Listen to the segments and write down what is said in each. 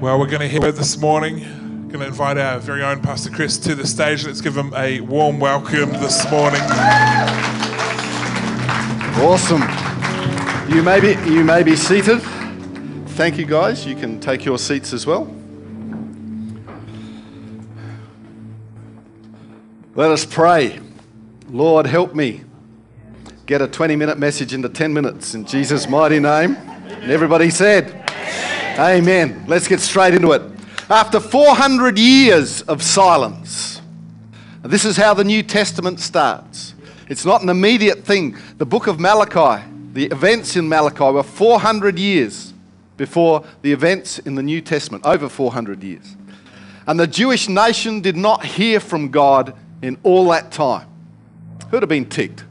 Well, we're going to hear this morning. Going to invite our very own Pastor Chris to the stage. Let's give him a warm welcome this morning. Awesome. You may be, you may be seated. Thank you, guys. You can take your seats as well. Let us pray. Lord, help me get a 20 minute message into 10 minutes in Jesus' mighty name. And everybody said, Amen. Let's get straight into it. After 400 years of silence, this is how the New Testament starts. It's not an immediate thing. The book of Malachi, the events in Malachi were 400 years before the events in the New Testament, over 400 years. And the Jewish nation did not hear from God in all that time. Who'd have been ticked?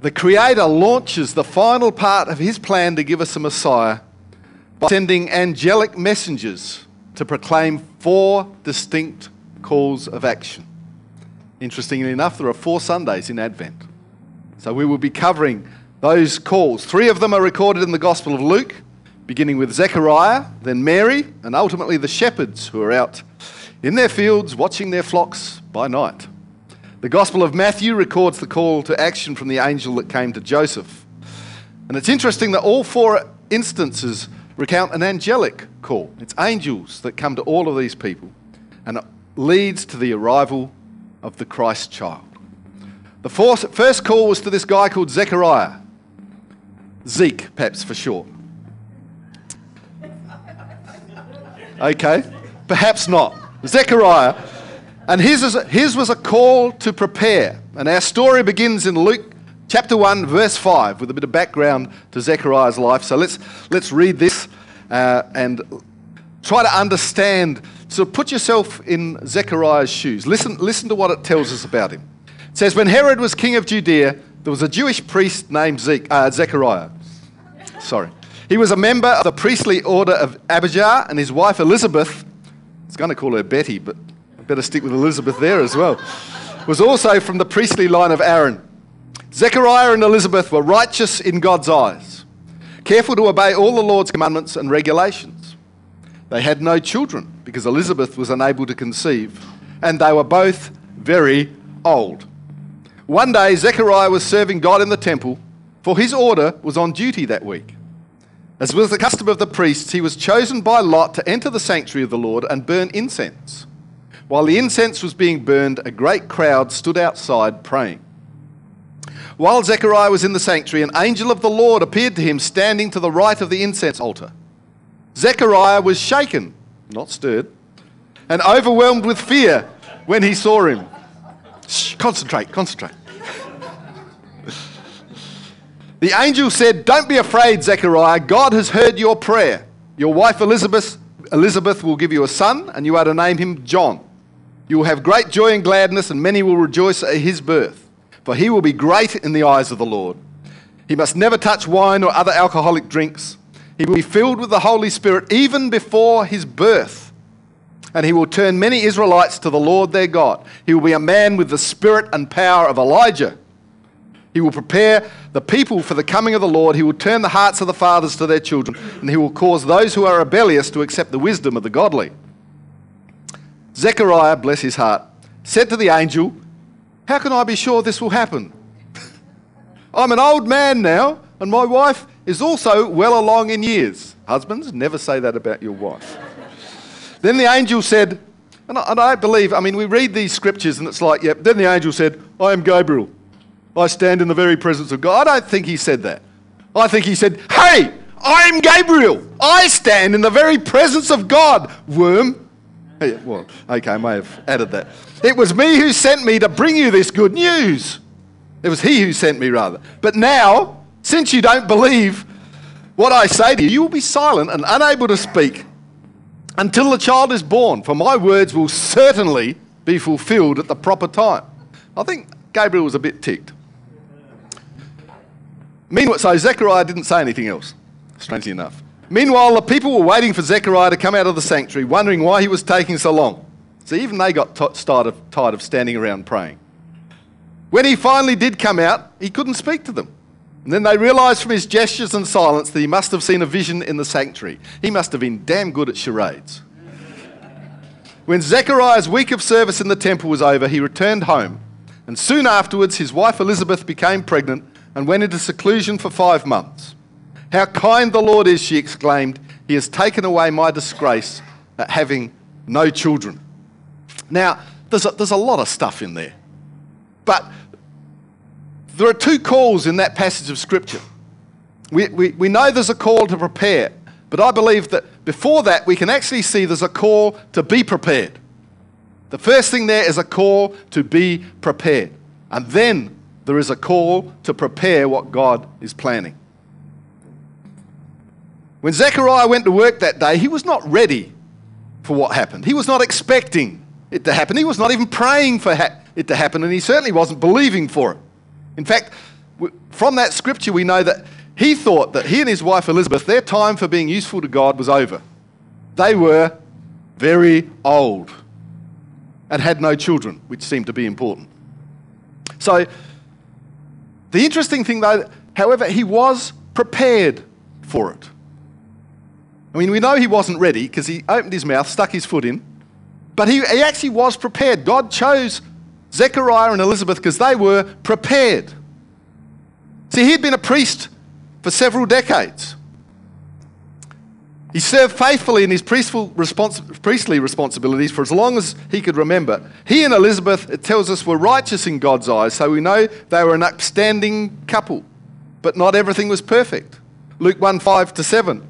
The Creator launches the final part of His plan to give us a Messiah by sending angelic messengers to proclaim four distinct calls of action. Interestingly enough, there are four Sundays in Advent. So we will be covering those calls. Three of them are recorded in the Gospel of Luke, beginning with Zechariah, then Mary, and ultimately the shepherds who are out in their fields watching their flocks by night. The Gospel of Matthew records the call to action from the angel that came to Joseph. And it's interesting that all four instances recount an angelic call. It's angels that come to all of these people, and it leads to the arrival of the Christ child. The first call was to this guy called Zechariah. Zeke, perhaps for short. Okay, perhaps not. Zechariah and his, is, his was a call to prepare. And our story begins in Luke chapter 1, verse 5, with a bit of background to Zechariah's life. So let's, let's read this uh, and try to understand. So put yourself in Zechariah's shoes. Listen, listen to what it tells us about him. It says, When Herod was king of Judea, there was a Jewish priest named Zeke, uh, Zechariah. Sorry. He was a member of the priestly order of Abijah, and his wife Elizabeth, I was going to call her Betty, but better stick with Elizabeth there as well, was also from the priestly line of Aaron. Zechariah and Elizabeth were righteous in God's eyes, careful to obey all the Lord's commandments and regulations. They had no children because Elizabeth was unable to conceive, and they were both very old. One day, Zechariah was serving God in the temple, for his order was on duty that week. As was the custom of the priests, he was chosen by lot to enter the sanctuary of the Lord and burn incense. While the incense was being burned, a great crowd stood outside praying. While Zechariah was in the sanctuary, an angel of the Lord appeared to him standing to the right of the incense altar. Zechariah was shaken, not stirred, and overwhelmed with fear when he saw him. Shh, concentrate, concentrate. the angel said, Don't be afraid, Zechariah. God has heard your prayer. Your wife Elizabeth, Elizabeth will give you a son, and you are to name him John. You will have great joy and gladness, and many will rejoice at his birth, for he will be great in the eyes of the Lord. He must never touch wine or other alcoholic drinks. He will be filled with the Holy Spirit even before his birth. And he will turn many Israelites to the Lord their God. He will be a man with the spirit and power of Elijah. He will prepare the people for the coming of the Lord. He will turn the hearts of the fathers to their children, and he will cause those who are rebellious to accept the wisdom of the godly. Zechariah, bless his heart, said to the angel, How can I be sure this will happen? I'm an old man now, and my wife is also well along in years. Husbands, never say that about your wife. then the angel said, and I, and I, believe, I mean, we read these scriptures and it's like, yep. Then the angel said, I am Gabriel. I stand in the very presence of God. I don't think he said that. I think he said, Hey, I'm Gabriel. I stand in the very presence of God, worm. Well, okay, I may have added that. It was me who sent me to bring you this good news. It was he who sent me, rather. But now, since you don't believe what I say to you, you will be silent and unable to speak until the child is born, for my words will certainly be fulfilled at the proper time. I think Gabriel was a bit ticked. Meanwhile, so Zechariah didn't say anything else, strangely enough. Meanwhile, the people were waiting for Zechariah to come out of the sanctuary, wondering why he was taking so long. So even they got t- tired of standing around praying. When he finally did come out, he couldn't speak to them. And then they realized from his gestures and silence that he must have seen a vision in the sanctuary. He must have been damn good at charades. When Zechariah's week of service in the temple was over, he returned home. And soon afterwards, his wife Elizabeth became pregnant and went into seclusion for five months. How kind the Lord is, she exclaimed. He has taken away my disgrace at having no children. Now, there's a, there's a lot of stuff in there. But there are two calls in that passage of Scripture. We, we, we know there's a call to prepare, but I believe that before that, we can actually see there's a call to be prepared. The first thing there is a call to be prepared. And then there is a call to prepare what God is planning. When Zechariah went to work that day, he was not ready for what happened. He was not expecting it to happen. He was not even praying for it to happen, and he certainly wasn't believing for it. In fact, from that scripture, we know that he thought that he and his wife Elizabeth, their time for being useful to God was over. They were very old and had no children, which seemed to be important. So, the interesting thing, though, however, he was prepared for it. I mean, we know he wasn't ready because he opened his mouth, stuck his foot in, but he, he actually was prepared. God chose Zechariah and Elizabeth because they were prepared. See, he'd been a priest for several decades. He served faithfully in his respons- priestly responsibilities for as long as he could remember. He and Elizabeth, it tells us, were righteous in God's eyes, so we know they were an upstanding couple. But not everything was perfect. Luke 1 5 to 7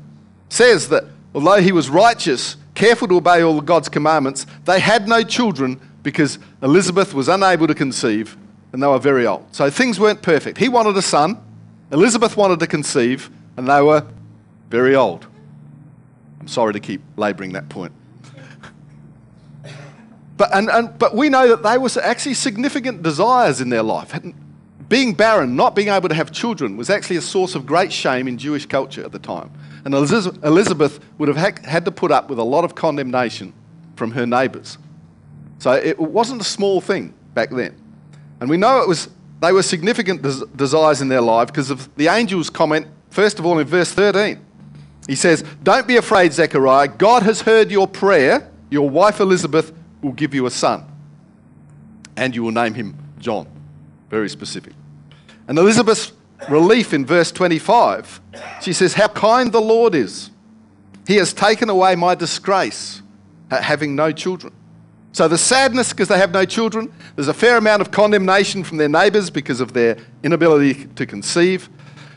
says that although he was righteous, careful to obey all God's commandments, they had no children because Elizabeth was unable to conceive and they were very old. So things weren't perfect. He wanted a son, Elizabeth wanted to conceive, and they were very old. I'm sorry to keep labouring that point. But, and, and, but we know that they were actually significant desires in their life. Being barren, not being able to have children, was actually a source of great shame in Jewish culture at the time. And Elizabeth would have had to put up with a lot of condemnation from her neighbours. So it wasn't a small thing back then. And we know it was, they were significant des- desires in their life because of the angel's comment, first of all, in verse 13. He says, Don't be afraid, Zechariah. God has heard your prayer. Your wife Elizabeth will give you a son, and you will name him John. Very specific. And Elizabeth's relief in verse 25, she says, How kind the Lord is. He has taken away my disgrace at having no children. So the sadness because they have no children, there's a fair amount of condemnation from their neighbours because of their inability to conceive.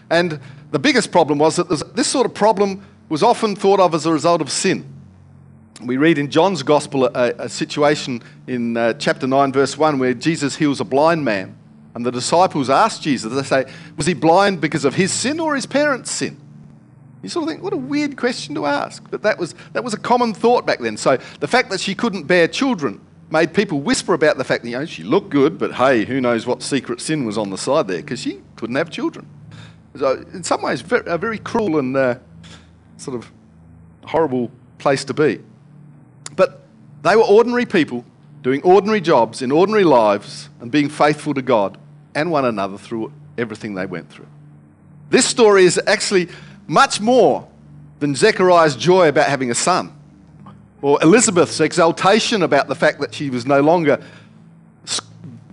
And the biggest problem was that this sort of problem was often thought of as a result of sin. We read in John's Gospel a, a situation in uh, chapter 9, verse 1, where Jesus heals a blind man. And the disciples ask Jesus, they say, Was he blind because of his sin or his parents' sin? You sort of think, what a weird question to ask. But that was, that was a common thought back then. So the fact that she couldn't bear children made people whisper about the fact that, you know, she looked good, but hey, who knows what secret sin was on the side there because she couldn't have children. So in some ways, a very cruel and uh, sort of horrible place to be. But they were ordinary people doing ordinary jobs in ordinary lives and being faithful to God and one another through everything they went through. This story is actually much more than Zechariah's joy about having a son, or Elizabeth's exultation about the fact that she was no longer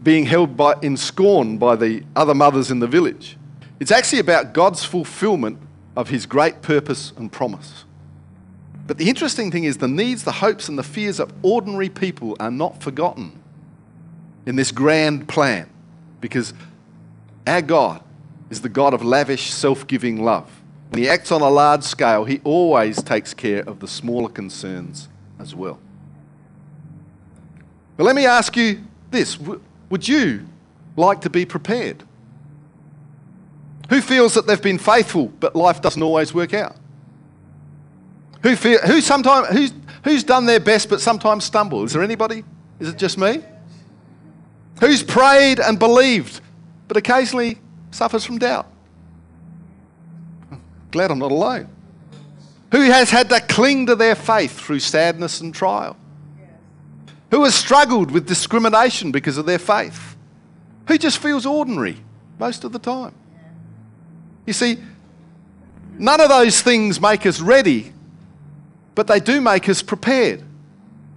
being held by, in scorn by the other mothers in the village. It's actually about God's fulfillment of his great purpose and promise. But the interesting thing is, the needs, the hopes, and the fears of ordinary people are not forgotten in this grand plan because our God is the God of lavish, self giving love. When he acts on a large scale, he always takes care of the smaller concerns as well. But let me ask you this Would you like to be prepared? Who feels that they've been faithful, but life doesn't always work out? Who, feel, who sometimes, who's, who's done their best but sometimes stumble? Is there anybody? Is it just me? Who's prayed and believed but occasionally suffers from doubt? Glad I'm not alone. Who has had to cling to their faith through sadness and trial? Who has struggled with discrimination because of their faith? Who just feels ordinary most of the time? You see, none of those things make us ready, but they do make us prepared.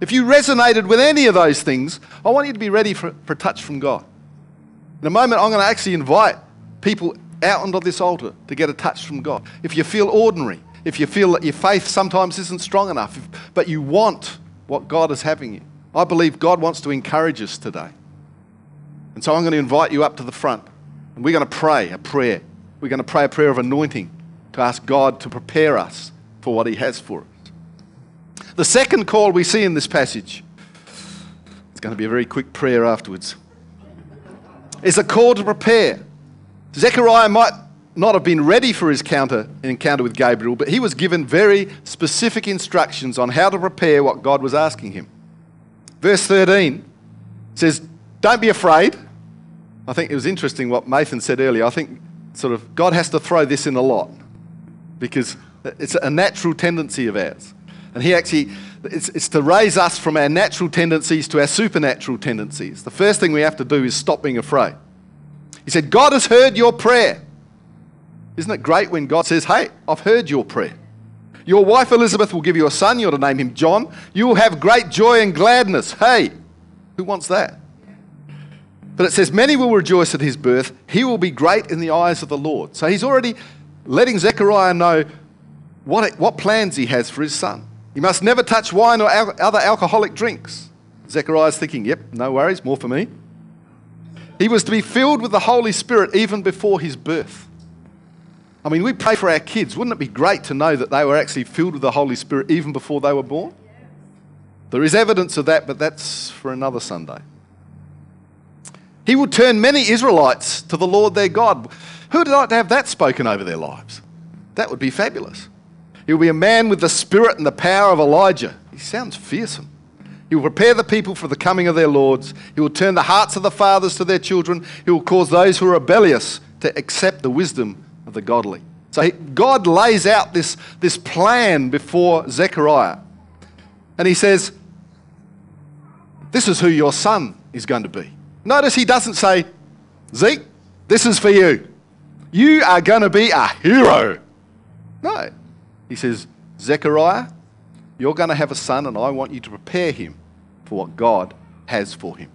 If you resonated with any of those things, I want you to be ready for, for a touch from God. In a moment, I'm going to actually invite people out onto this altar to get a touch from God. If you feel ordinary, if you feel that your faith sometimes isn't strong enough, if, but you want what God is having you, I believe God wants to encourage us today. And so I'm going to invite you up to the front. And we're going to pray a prayer. We're going to pray a prayer of anointing to ask God to prepare us for what He has for us. The second call we see in this passage, it's going to be a very quick prayer afterwards, is a call to prepare. Zechariah might not have been ready for his counter, encounter with Gabriel, but he was given very specific instructions on how to prepare what God was asking him. Verse 13 says, Don't be afraid. I think it was interesting what Nathan said earlier. I think sort of God has to throw this in a lot because it's a natural tendency of ours. And he actually, it's, it's to raise us from our natural tendencies to our supernatural tendencies. The first thing we have to do is stop being afraid. He said, God has heard your prayer. Isn't it great when God says, Hey, I've heard your prayer? Your wife Elizabeth will give you a son. You're to name him John. You will have great joy and gladness. Hey, who wants that? But it says, Many will rejoice at his birth. He will be great in the eyes of the Lord. So he's already letting Zechariah know what, what plans he has for his son. He must never touch wine or al- other alcoholic drinks. Zechariah's thinking, Yep, no worries, more for me. He was to be filled with the Holy Spirit even before his birth. I mean, we pray for our kids. Wouldn't it be great to know that they were actually filled with the Holy Spirit even before they were born? There is evidence of that, but that's for another Sunday. He will turn many Israelites to the Lord their God. Who would like to have that spoken over their lives? That would be fabulous. He will be a man with the spirit and the power of Elijah. He sounds fearsome. He will prepare the people for the coming of their lords. He will turn the hearts of the fathers to their children. He will cause those who are rebellious to accept the wisdom of the godly. So he, God lays out this, this plan before Zechariah. And he says, This is who your son is going to be. Notice he doesn't say, Zeke, this is for you. You are going to be a hero. No. He says, Zechariah, you're going to have a son, and I want you to prepare him for what God has for him.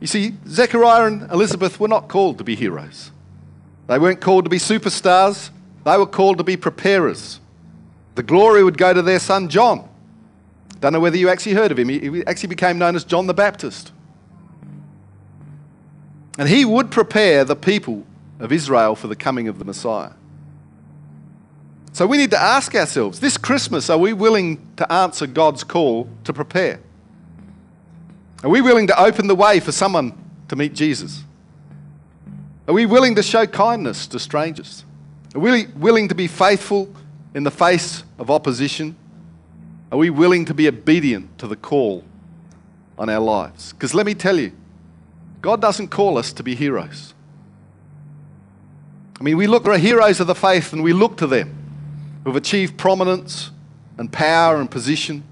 You see, Zechariah and Elizabeth were not called to be heroes. They weren't called to be superstars, they were called to be preparers. The glory would go to their son John. Don't know whether you actually heard of him. He actually became known as John the Baptist. And he would prepare the people of Israel for the coming of the Messiah. So we need to ask ourselves this Christmas, are we willing to answer God's call to prepare? Are we willing to open the way for someone to meet Jesus? Are we willing to show kindness to strangers? Are we willing to be faithful in the face of opposition? Are we willing to be obedient to the call on our lives? Because let me tell you, God doesn't call us to be heroes. I mean, we look at heroes of the faith and we look to them who've achieved prominence and power and position.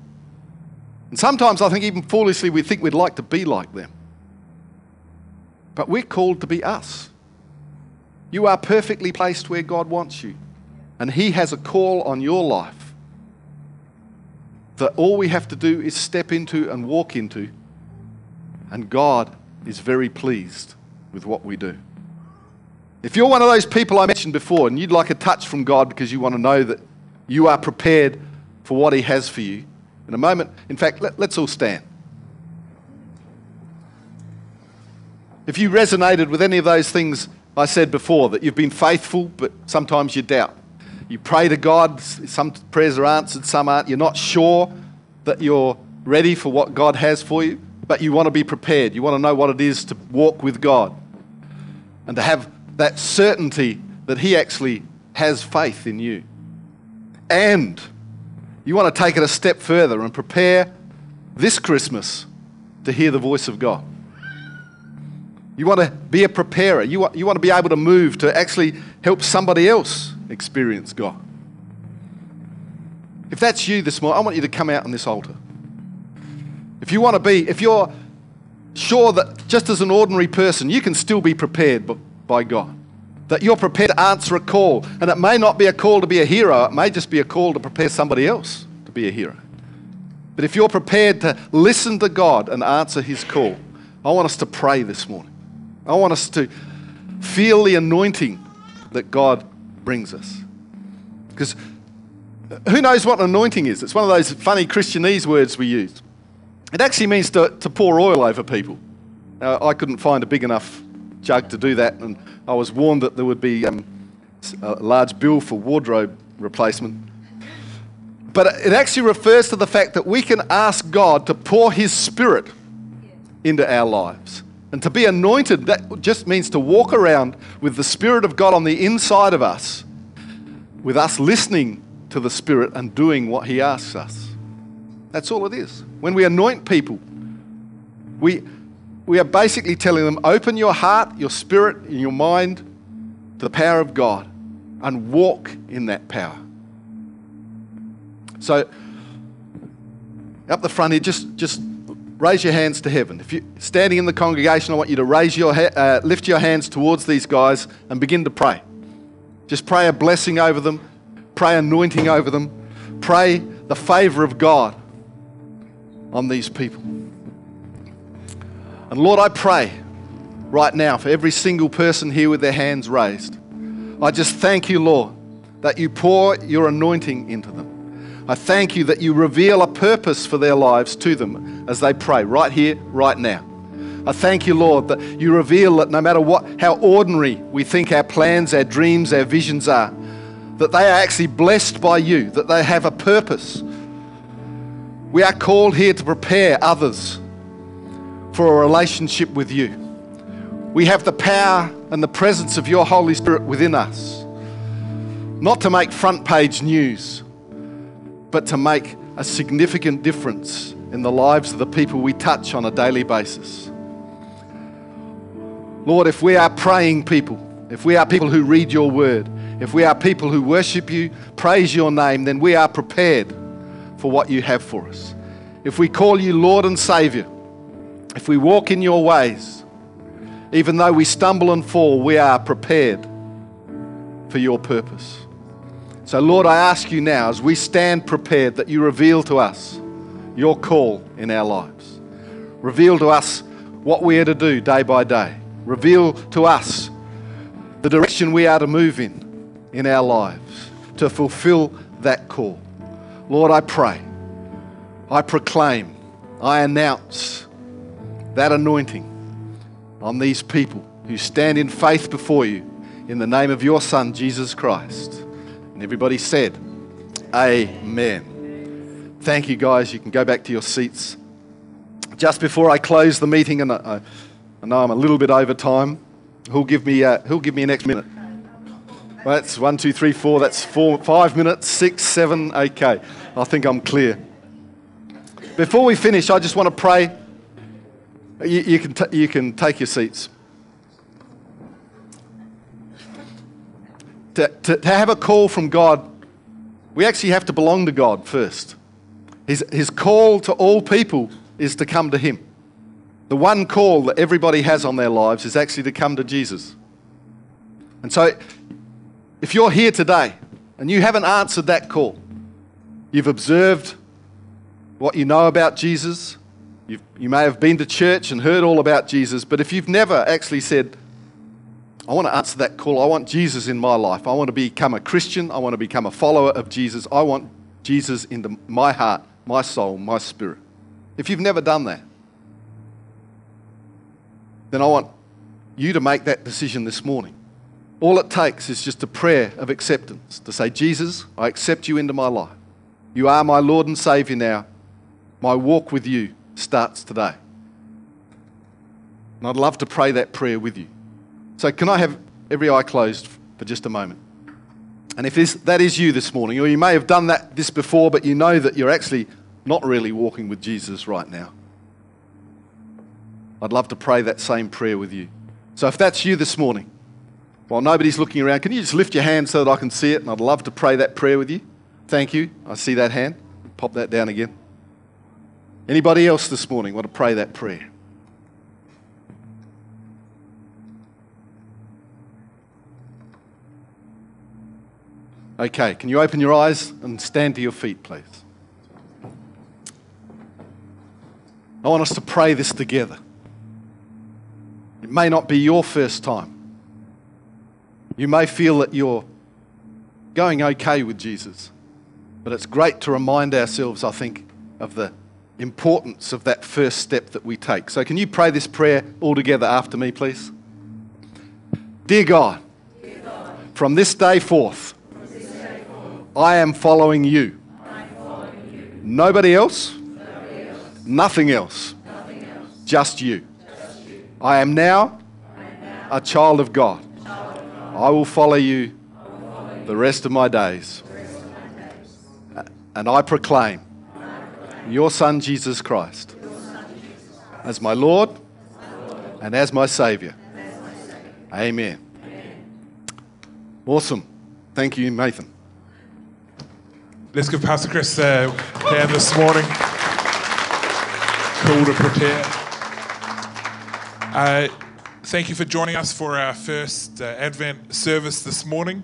And sometimes I think, even foolishly, we think we'd like to be like them. But we're called to be us. You are perfectly placed where God wants you. And He has a call on your life that all we have to do is step into and walk into. And God is very pleased with what we do. If you're one of those people I mentioned before and you'd like a touch from God because you want to know that you are prepared for what He has for you, in a moment, in fact, let, us all stand. If you resonated with any of those things I said before, that you've been faithful, but sometimes you doubt. You pray to God, some prayers are answered, some aren't. You're not sure that you're ready for what God has for you, but you want to be prepared. You want to know what it is to walk with God and to have that certainty that He actually has faith in you. And you want to take it a step further and prepare this Christmas to hear the voice of God. You want to be a preparer. You want, you want to be able to move to actually help somebody else experience God. If that's you this morning, I want you to come out on this altar. If you want to be, if you're sure that just as an ordinary person, you can still be prepared by God. That you're prepared to answer a call. And it may not be a call to be a hero, it may just be a call to prepare somebody else to be a hero. But if you're prepared to listen to God and answer His call, I want us to pray this morning. I want us to feel the anointing that God brings us. Because who knows what an anointing is? It's one of those funny Christianese words we use. It actually means to, to pour oil over people. Uh, I couldn't find a big enough jug to do that, and I was warned that there would be um, a large bill for wardrobe replacement. But it actually refers to the fact that we can ask God to pour His Spirit into our lives. And to be anointed, that just means to walk around with the Spirit of God on the inside of us, with us listening to the Spirit and doing what He asks us. That's all it is. When we anoint people, we, we are basically telling them open your heart, your spirit, and your mind to the power of God and walk in that power. So, up the front here, just, just raise your hands to heaven. If you're standing in the congregation, I want you to raise your ha- uh, lift your hands towards these guys and begin to pray. Just pray a blessing over them, pray anointing over them, pray the favor of God on these people. And Lord, I pray right now for every single person here with their hands raised. I just thank you, Lord, that you pour your anointing into them. I thank you that you reveal a purpose for their lives to them as they pray right here, right now. I thank you, Lord, that you reveal that no matter what, how ordinary we think our plans, our dreams, our visions are, that they are actually blessed by you, that they have a purpose. We are called here to prepare others for a relationship with you. We have the power and the presence of your Holy Spirit within us, not to make front page news but to make a significant difference in the lives of the people we touch on a daily basis. Lord, if we are praying people, if we are people who read your word, if we are people who worship you, praise your name, then we are prepared for what you have for us. If we call you Lord and Savior, if we walk in your ways, even though we stumble and fall, we are prepared for your purpose. So, Lord, I ask you now, as we stand prepared, that you reveal to us your call in our lives. Reveal to us what we are to do day by day. Reveal to us the direction we are to move in in our lives to fulfill that call. Lord, I pray, I proclaim, I announce that anointing on these people who stand in faith before you in the name of your Son, Jesus Christ. And everybody said, Amen. Thank you, guys. You can go back to your seats. Just before I close the meeting, and I, I know I'm a little bit over time, who'll give me, uh, who'll give me an extra minute? That's one, two, three, four. That's four, five minutes, six, seven. Okay. I think I'm clear. Before we finish, I just want to pray. You, you can, t- you can take your seats. to, to, to have a call from God, we actually have to belong to God first. His, his call to all people is to come to Him. The one call that everybody has on their lives is actually to come to Jesus. And so, if you're here today and you haven't answered that call, you've observed what you know about Jesus, You've, you may have been to church and heard all about Jesus, but if you've never actually said, I want to answer that call. I want Jesus in my life. I want to become a Christian. I want to become a follower of Jesus. I want Jesus into my heart, my soul, my spirit. If you've never done that, then I want you to make that decision this morning. All it takes is just a prayer of acceptance to say, Jesus, I accept you into my life. You are my Lord and Savior now. My walk with you starts today. And I'd love to pray that prayer with you. So, can I have every eye closed for just a moment? And if this, that is you this morning, or you may have done that this before, but you know that you're actually not really walking with Jesus right now, I'd love to pray that same prayer with you. So, if that's you this morning, while nobody's looking around, can you just lift your hand so that I can see it? And I'd love to pray that prayer with you. Thank you. I see that hand. Pop that down again. Anybody else this morning want to pray that prayer? Okay, can you open your eyes and stand to your feet, please? I want us to pray this together. It may not be your first time. You may feel that you're going okay with Jesus, but it's great to remind ourselves, I think, of the importance of that first step that we take. So, can you pray this prayer all together after me, please? Dear God, from this day forth, I am following you. Nobody else, nothing else, just you. I am now a child of God. I will follow you the rest of my days. And I proclaim your Son, Jesus Christ, as my Lord and as my Savior. Amen. Awesome. Thank you, Nathan. Let's give Pastor Chris a hand this morning. Call to prepare. Uh, thank you for joining us for our first uh, Advent service this morning.